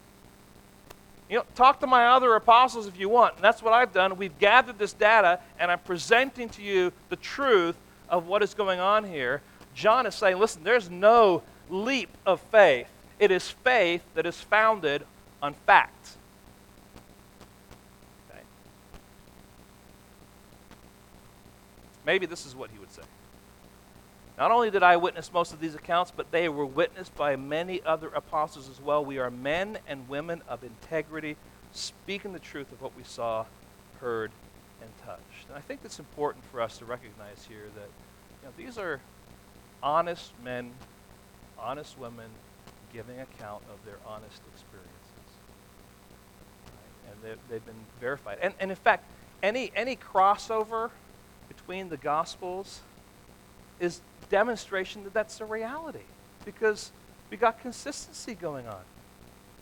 You know, talk to my other apostles if you want. And that's what I've done. We've gathered this data, and I'm presenting to you the truth of what is going on here. John is saying, listen, there's no leap of faith. It is faith that is founded on facts. Okay. maybe this is what he would say. Not only did I witness most of these accounts, but they were witnessed by many other apostles as well. We are men and women of integrity, speaking the truth of what we saw, heard, and touched. And I think it's important for us to recognize here that you know, these are honest men, honest women giving account of their honest experiences. Right? And they've, been verified. And, and in fact, any, any crossover between the Gospels is demonstration that that's a reality because we got consistency going on.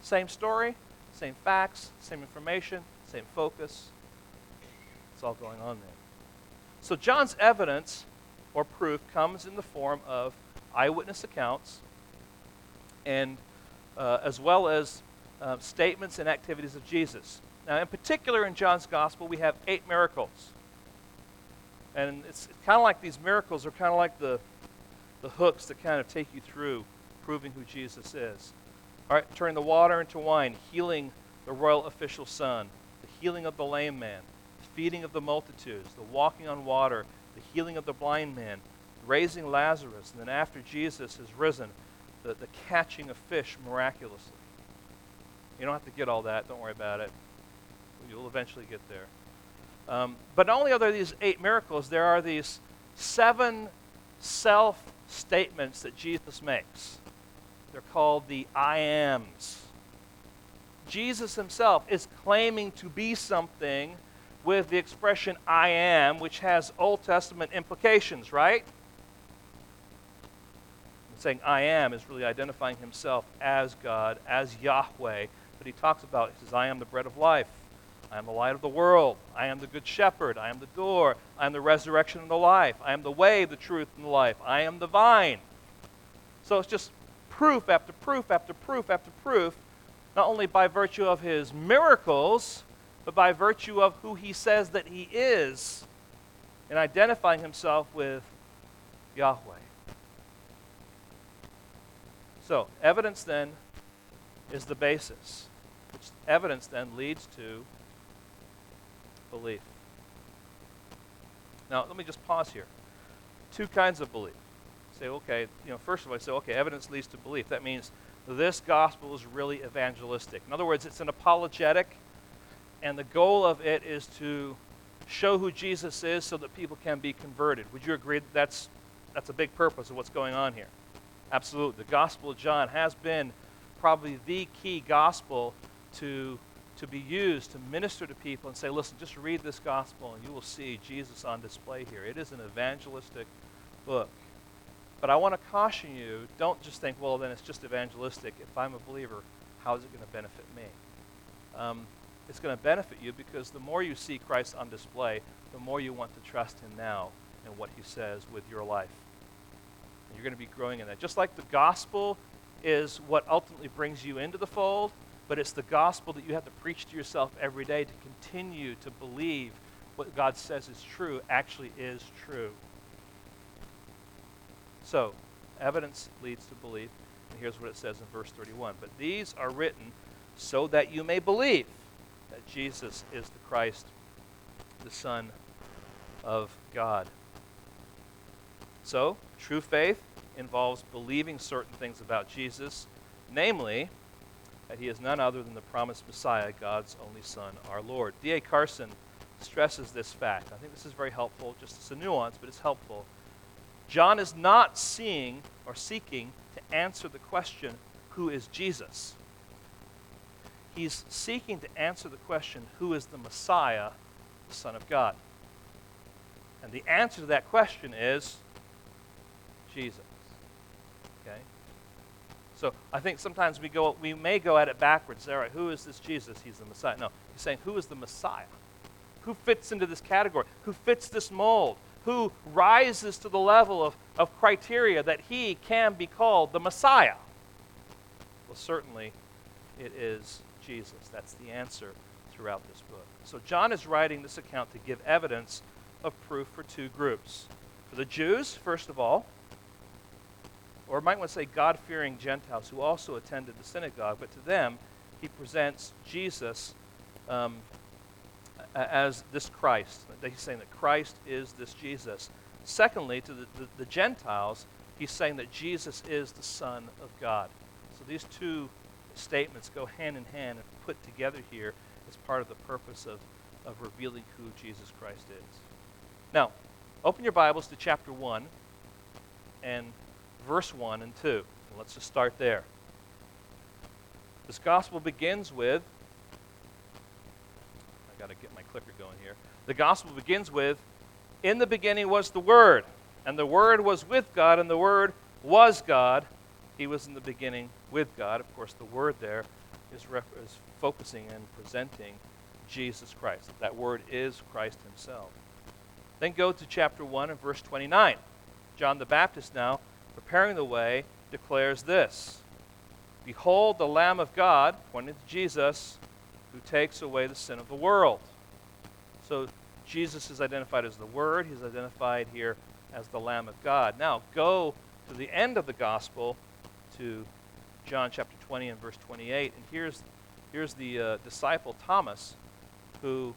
Same story, same facts, same information, same focus. All going on there. So John's evidence or proof comes in the form of eyewitness accounts and uh, as well as uh, statements and activities of Jesus. Now, in particular, in John's gospel, we have eight miracles. And it's kind of like these miracles are kind of like the, the hooks that kind of take you through proving who Jesus is. All right, turning the water into wine, healing the royal official's son, the healing of the lame man, feeding of the multitudes, the walking on water, the healing of the blind man, raising Lazarus, and then after Jesus has risen, the, the catching of fish miraculously. You don't have to get all that, don't worry about it. You'll eventually get there. Um, but not only are there these eight miracles, there are these seven self statements that Jesus makes. They're called the I ams. Jesus himself is claiming to be something with the expression I am, which has Old Testament implications, right? saying I am is really identifying himself as God, as Yahweh. But he talks about, he says, I am the bread of life. I am the light of the world. I am the good shepherd. I am the door. I am the resurrection and the life. I am the way, the truth, and the life. I am the vine. So it's just proof after proof after proof after proof, not only by virtue of his miracles, but by virtue of who he says that he is and identifying himself with Yahweh. So, evidence then is the basis, which evidence then leads to belief. Now, let me just pause here. Two kinds of belief. Say, okay, you know, first of all, I say, okay, evidence leads to belief. That means this gospel is really evangelistic. In other words, it's an apologetic, and the goal of it is to show who Jesus is so that people can be converted. Would you agree that that's, that's a big purpose of what's going on here? Absolutely. The Gospel of John has been probably the key gospel to to be used to minister to people and say, listen, just read this gospel and you will see Jesus on display here. It is an evangelistic book. But I want to caution you don't just think, well, then it's just evangelistic. If I'm a believer, how is it going to benefit me? Um, it's going to benefit you because the more you see Christ on display, the more you want to trust Him now in what He says with your life. And you're going to be growing in that. Just like the gospel is what ultimately brings you into the fold, but it's the gospel that you have to preach to yourself every day to continue to believe what God says is true actually is true. So, evidence leads to belief. And here's what it says in verse 31 But these are written so that you may believe that Jesus is the Christ, the Son of God. So, true faith involves believing certain things about Jesus, namely, that he is none other than the promised Messiah, God's only Son, our Lord. D.A. Carson stresses this fact. I think this is very helpful, just as a nuance, but it's helpful. John is not seeing or seeking to answer the question, who is Jesus? He's seeking to answer the question, who is the Messiah, the Son of God? And the answer to that question is Jesus. Okay? So I think sometimes we go, we may go at it backwards. All right, who is this Jesus? He's the Messiah. No, he's saying, who is the Messiah? Who fits into this category? Who fits this mold? Who rises to the level of, of criteria that he can be called the Messiah? Well, certainly it is Jesus. That's the answer throughout this book. So John is writing this account to give evidence of proof for two groups. For the Jews, first of all, or might want to say God fearing Gentiles who also attended the synagogue, but to them, he presents Jesus um, as this Christ. He's saying that Christ is this Jesus. Secondly, to the, the, the Gentiles, he's saying that Jesus is the Son of God. So these two statements go hand in hand and put together here as part of the purpose of, of revealing who Jesus Christ is. Now, open your Bibles to chapter 1 and verse 1 and 2. Let's just start there. This gospel begins with, I got to get my clicker going here. The gospel begins with, In the beginning was the Word, and the Word was with God, and the Word was God. He was in the beginning with God. Of course, the Word there is, ref- is focusing and presenting Jesus Christ. That Word is Christ Himself. Then go to chapter 1 and verse 29. John the Baptist now, preparing the way, declares this Behold the Lamb of God, pointing to Jesus, who takes away the sin of the world. So Jesus is identified as the Word. He's identified here as the Lamb of God. Now go to the end of the gospel to John chapter 20 and verse 28. And here's, here's the uh, disciple Thomas, who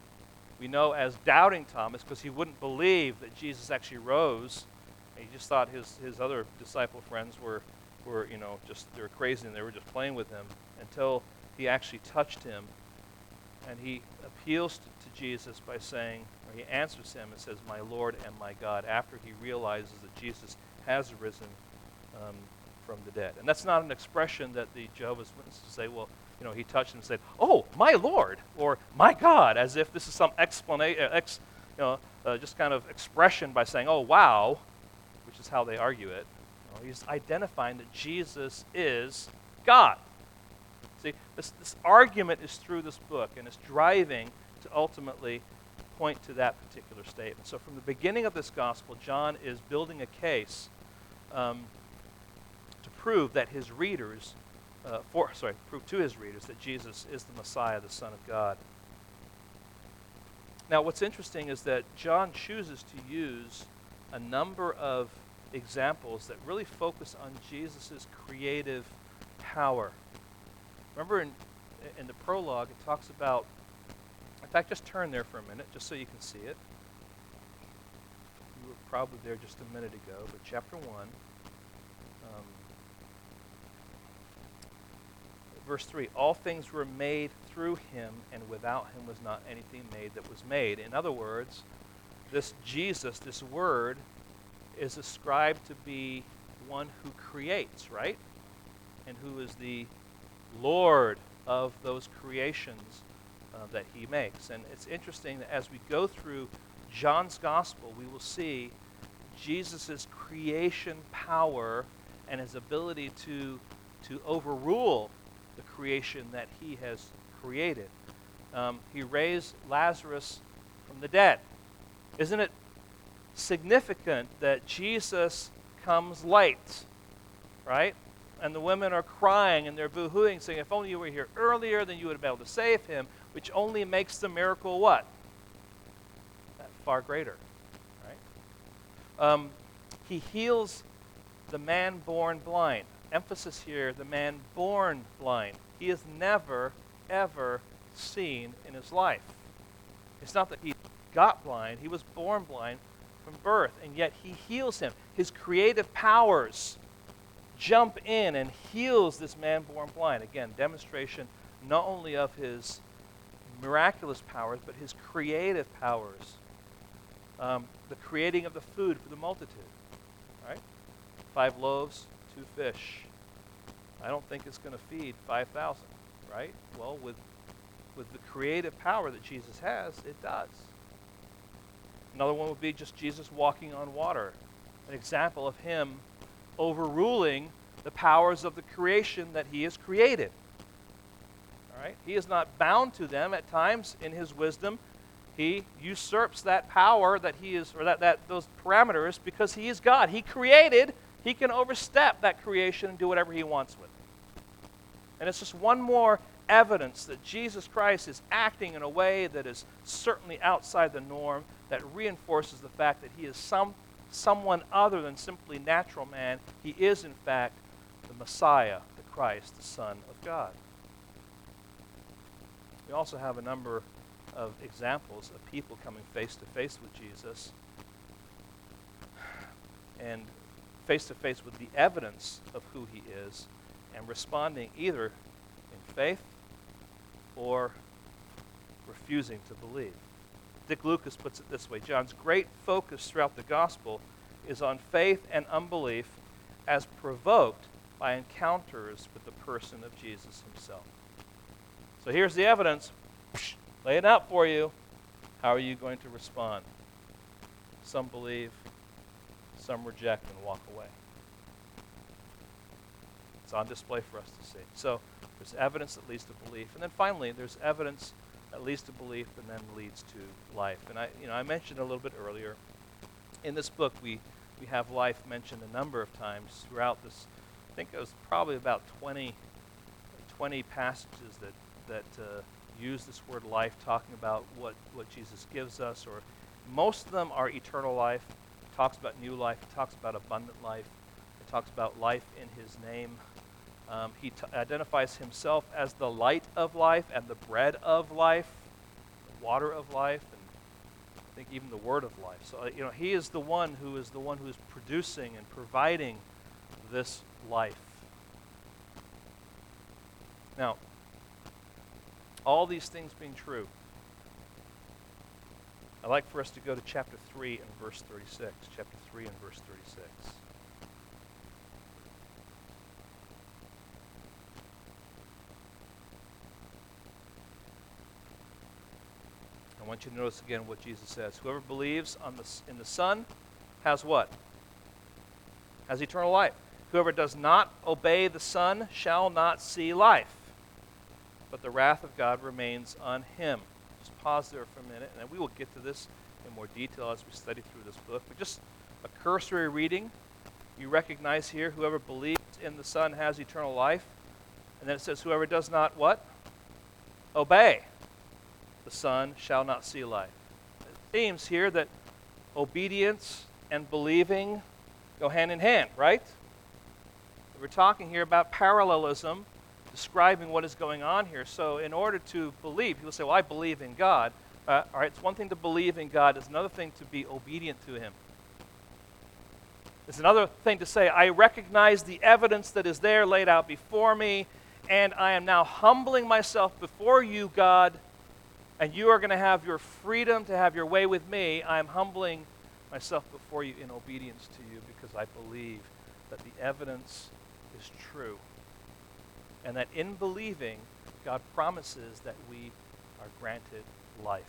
we know as doubting Thomas because he wouldn't believe that Jesus actually rose. And He just thought his, his other disciple friends were were, you know, just they were crazy and they were just playing with him until he actually touched him. And he appeals to, to Jesus by saying, or he answers him and says, My Lord and my God, after he realizes that Jesus has risen um, from the dead. And that's not an expression that the Jehovah's Witnesses say, well, you know, he touched him and said, Oh, my Lord, or my God, as if this is some explanation, uh, ex, you know, uh, just kind of expression by saying, Oh, wow, which is how they argue it. He's identifying that Jesus is God. See, this, this argument is through this book, and it's driving to ultimately point to that particular statement. So, from the beginning of this gospel, John is building a case um, prove that his readers, uh, for sorry, prove to his readers that Jesus is the Messiah, the Son of God. Now, what's interesting is that John chooses to use a number of examples that really focus on Jesus' creative power. Remember in, in the prologue, it talks about, in fact, just turn there for a minute just so you can see it. You were probably there just a minute ago, but chapter 1. Verse 3 All things were made through him, and without him was not anything made that was made. In other words, this Jesus, this Word, is ascribed to be one who creates, right? And who is the Lord of those creations uh, that he makes. And it's interesting that as we go through John's gospel, we will see Jesus' creation power and his ability to, to overrule the creation that he has created. Um, he raised Lazarus from the dead. Isn't it significant that Jesus comes late, right? And the women are crying and they're boo-hooing, saying, if only you were here earlier, then you would have been able to save him, which only makes the miracle what? That far greater, right? Um, he heals the man born blind. Emphasis here, the man born blind. He has never, ever seen in his life. It's not that he got blind, he was born blind, from birth, and yet he heals him. His creative powers jump in and heals this man born blind. Again, demonstration not only of his miraculous powers, but his creative powers. Um, the creating of the food for the multitude. Right? Five loaves, two fish. I don't think it's going to feed 5,000, right? Well, with, with the creative power that Jesus has, it does. Another one would be just Jesus walking on water, an example of him overruling the powers of the creation that he has created. All right? He is not bound to them at times in his wisdom. He usurps that power that he is, or that, that those parameters, because he is God. He created, he can overstep that creation and do whatever he wants with it. And it's just one more evidence that Jesus Christ is acting in a way that is certainly outside the norm, that reinforces the fact that he is some, someone other than simply natural man. He is, in fact, the Messiah, the Christ, the Son of God. We also have a number of examples of people coming face to face with Jesus and face to face with the evidence of who he is and responding either in faith or refusing to believe. Dick Lucas puts it this way John's great focus throughout the gospel is on faith and unbelief as provoked by encounters with the person of Jesus himself. So here's the evidence. Lay it out for you. How are you going to respond? Some believe, some reject and walk away. It's on display for us to see. So there's evidence that leads to belief. And then finally, there's evidence that leads to belief and then leads to life. And I, you know, I mentioned a little bit earlier, in this book, we, we have life mentioned a number of times throughout this. I think it was probably about 20, 20 passages that, that uh, use this word life, talking about what, what Jesus gives us, or most of them are eternal life. Talks about new life. It talks about abundant life. It talks about life in His name. Um, he t- identifies himself as the light of life and the bread of life, the water of life, and I think even the word of life. So, uh, you know, he is the one who is the one who is producing and providing this life. Now, all these things being true, I'd like for us to go to chapter 3 and verse 36. Chapter 3 and verse 36. I want you to notice again what Jesus says. Whoever believes the, in the Son has what? Has eternal life. Whoever does not obey the Son shall not see life, but the wrath of God remains on him. Just pause there for a minute, and then we will get to this in more detail as we study through this book. But just a cursory reading. You recognize here whoever believes in the Son has eternal life. And then it says, whoever does not what? Obey the Son shall not see life. It seems here that obedience and believing go hand in hand, right? We're talking here about parallelism, describing what is going on here. So, in order to believe, people say, Well, I believe in God. Uh, all right, it's one thing to believe in God, it's another thing to be obedient to Him. It's another thing to say, I recognize the evidence that is there laid out before me, and I am now humbling myself before you, God, and you are going to have your freedom to have your way with me, I am humbling myself before you in obedience to you because I believe that the evidence is true. And that in believing, God promises that we are granted life.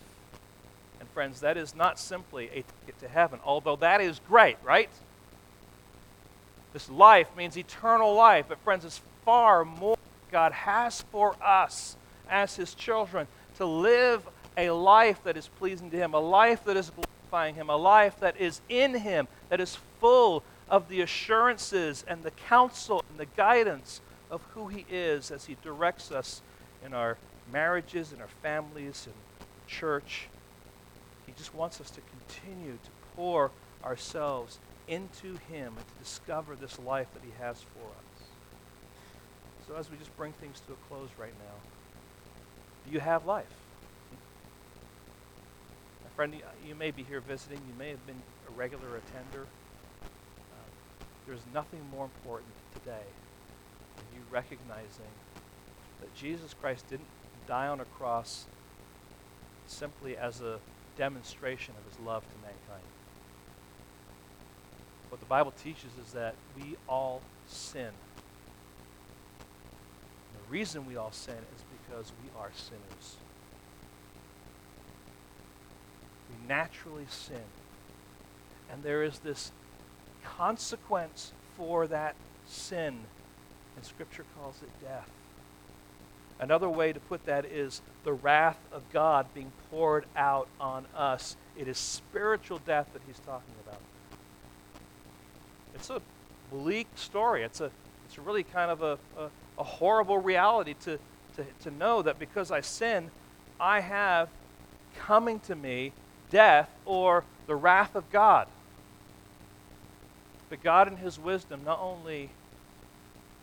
And friends, that is not simply a ticket to heaven, although that is great, right? This life means eternal life, but friends, it's far more God has for us as his children to live a life that is pleasing to Him, a life that is glorifying Him, a life that is in Him, that is full of the assurances and the counsel and the guidance of who He is as He directs us in our marriages, in our families, in the church. He just wants us to continue to pour ourselves into Him and to discover this life that He has for us. So, as we just bring things to a close right now, you have life. My friend, you may be here visiting. You may have been a regular attender. Uh, there's nothing more important today recognizing that Jesus Christ didn't die on a cross simply as a demonstration of his love to mankind. What the Bible teaches is that we all sin. And the reason we all sin is because we are sinners. We naturally sin. And there is this consequence for that sin, and Scripture calls it death. Another way to put that is the wrath of God being poured out on us. It is spiritual death that he's talking about. It's a bleak story. It's a it's really kind of a, a, a horrible reality to, to, to know that because I sin, I have coming to me death or the wrath of God. But God, in His wisdom, not only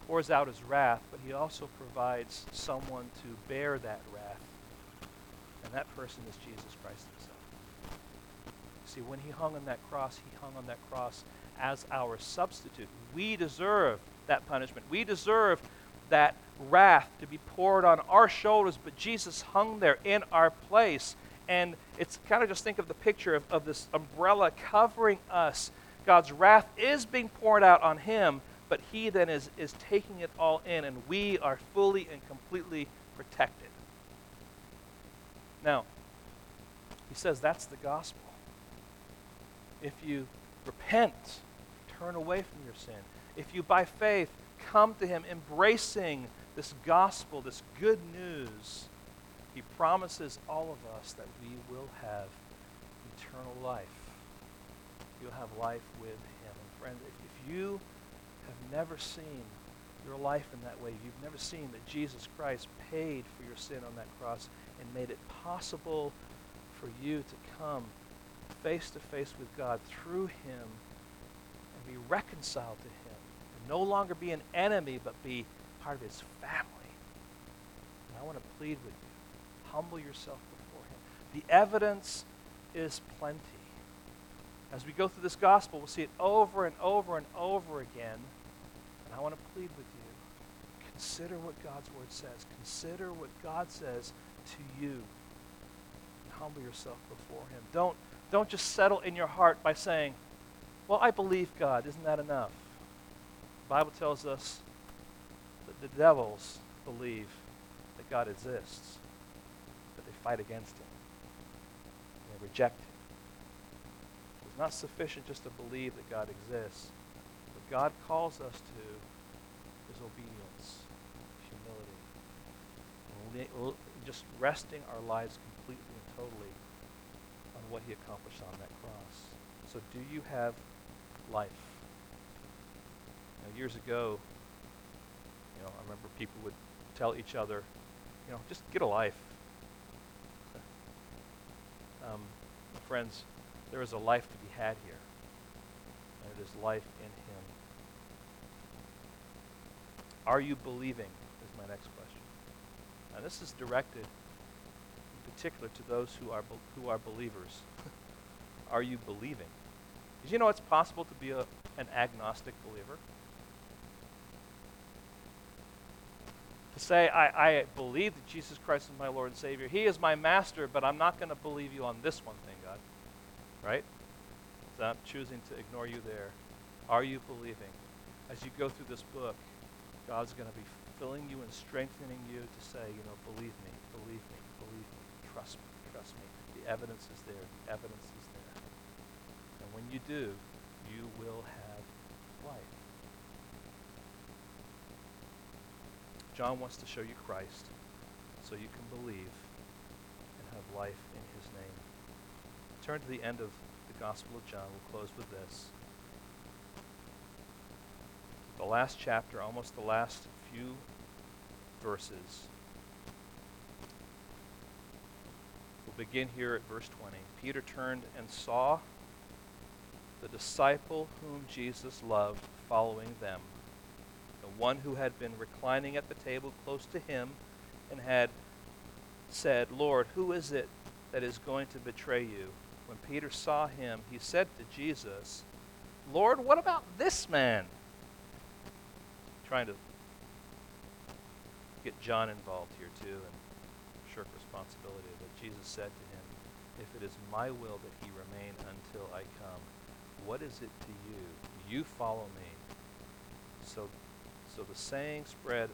pours out His wrath, but He also provides someone to bear that wrath. And that person is Jesus Christ himself. See, when he hung on that cross, he hung on that cross as our substitute. We deserve that punishment. We deserve that wrath to be poured on our shoulders, but Jesus hung there in our place. And it's kind of just think of the picture of, of this umbrella covering us. God's wrath is being poured out on him, but he then is, is taking it all in, and we are fully and completely protected. Now, he says that's the gospel. If you repent, turn away from your sin, if you by faith come to him embracing this gospel, this good news, he promises all of us that we will have eternal life. You'll have life with him. And friends, if, if you have never seen your life in that way, you've never seen that Jesus Christ paid for your sin on that cross and made it possible for you to come face to face with God through him and be reconciled to him. And no longer be an enemy, but be part of his family. And I want to plead with you. Humble yourself before him. The evidence is plenty. As we go through this gospel, we'll see it over and over and over again. And I want to plead with you. Consider what God's word says. Consider what God says to you. And humble yourself before him. Don't, don't just settle in your heart by saying, Well, I believe God. Isn't that enough? The Bible tells us that the devils believe that God exists, but they fight against him. They reject him. Not sufficient just to believe that God exists. What God calls us to is obedience, humility, just resting our lives completely and totally on what he accomplished on that cross. So do you have life? Now, years ago, you know, I remember people would tell each other, you know, just get a life. Um, friends, there is a life to be had here, and it is life in Him. Are you believing? Is my next question. Now, this is directed in particular to those who are who are believers. *laughs* are you believing? Did you know it's possible to be a, an agnostic believer? to say, I, I believe that Jesus Christ is my Lord and Savior. He is my master, but I'm not going to believe you on this one thing, God. Right? So I'm choosing to ignore you there. Are you believing? As you go through this book, God's going to be filling you and strengthening you to say, you know, believe me, believe me, believe me, trust me, trust me. The evidence is there. The evidence is there. And when you do, you will have life. John wants to show you Christ so you can believe and have life in his name. Turn to the end of the Gospel of John. We'll close with this. The last chapter, almost the last few verses. We'll begin here at verse 20. Peter turned and saw the disciple whom Jesus loved following them the one who had been reclining at the table close to him and had said, Lord, who is it that is going to betray you? When Peter saw him, he said to Jesus, Lord, what about this man? Trying to get John involved here too and shirk responsibility. But Jesus said to him, If it is my will that he remain until I come, what is it to you? You follow me. So so the saying spread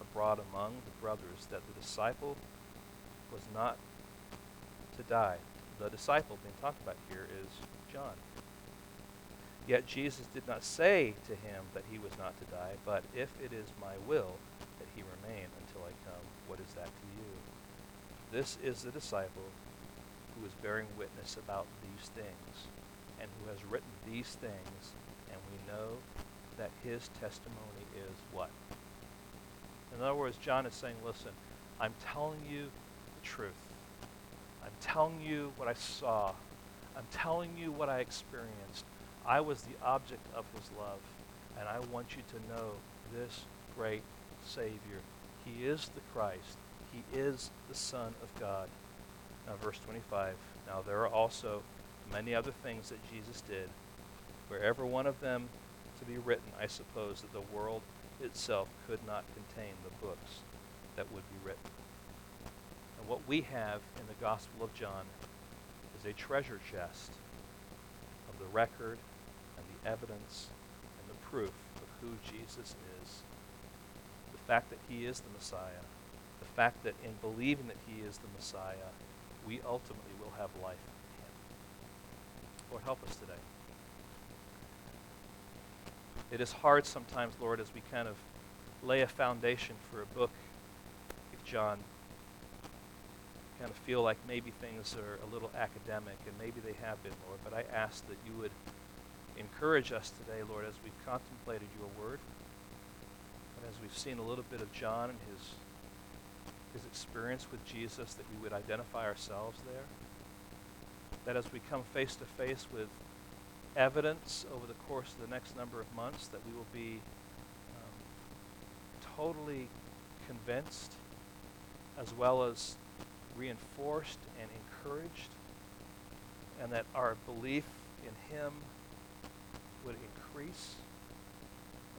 abroad among the brothers that the disciple was not to die. The disciple being talked about here is John. Yet Jesus did not say to him that he was not to die, but if it is my will that he remain until I come, what is that to you? This is the disciple who is bearing witness about these things, and who has written these things, and we know that his testimony is what? In other words, John is saying, listen, I'm telling you the truth. I'm telling you what I saw. I'm telling you what I experienced. I was the object of his love, and I want you to know this great Savior. He is the Christ. He is the Son of God. Now, verse 25. Now, there are also many other things that Jesus did, wherever one of them to be written, I suppose that the world itself could not contain the books that would be written. What we have in the Gospel of John is a treasure chest of the record and the evidence and the proof of who Jesus is. The fact that he is the Messiah, the fact that in believing that he is the Messiah, we ultimately will have life in him. Lord, help us today. It is hard sometimes, Lord, as we kind of lay a foundation for a book like John, kind of feel like maybe things are a little academic, and maybe they have been, Lord. But I ask that you would encourage us today, Lord, as we've contemplated your word, and as we've seen a little bit of John and his his experience with Jesus, that we would identify ourselves there. That as we come face to face with evidence over the course of the next number of months, that we will be um, totally convinced as well as reinforced and encouraged, and that our belief in Him would increase.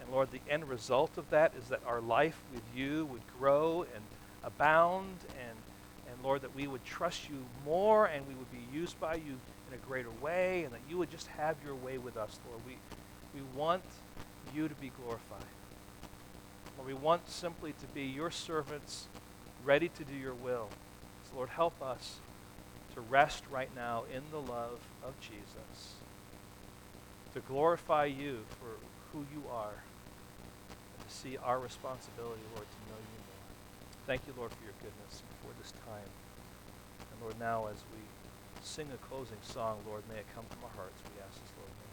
And Lord, the end result of that is that our life with you would grow and abound, and, and Lord, that we would trust you more and we would be used by you in a greater way, and that you would just have your way with us, Lord. We, we want you to be glorified. Lord, we want simply to be your servants, ready to do your will. Lord, help us to rest right now in the love of Jesus, to glorify you for who you are, and to see our responsibility, Lord, to know you more. Thank you, Lord, for your goodness and for this time. And Lord, now as we sing a closing song, Lord, may it come from our hearts. We ask this, Lord.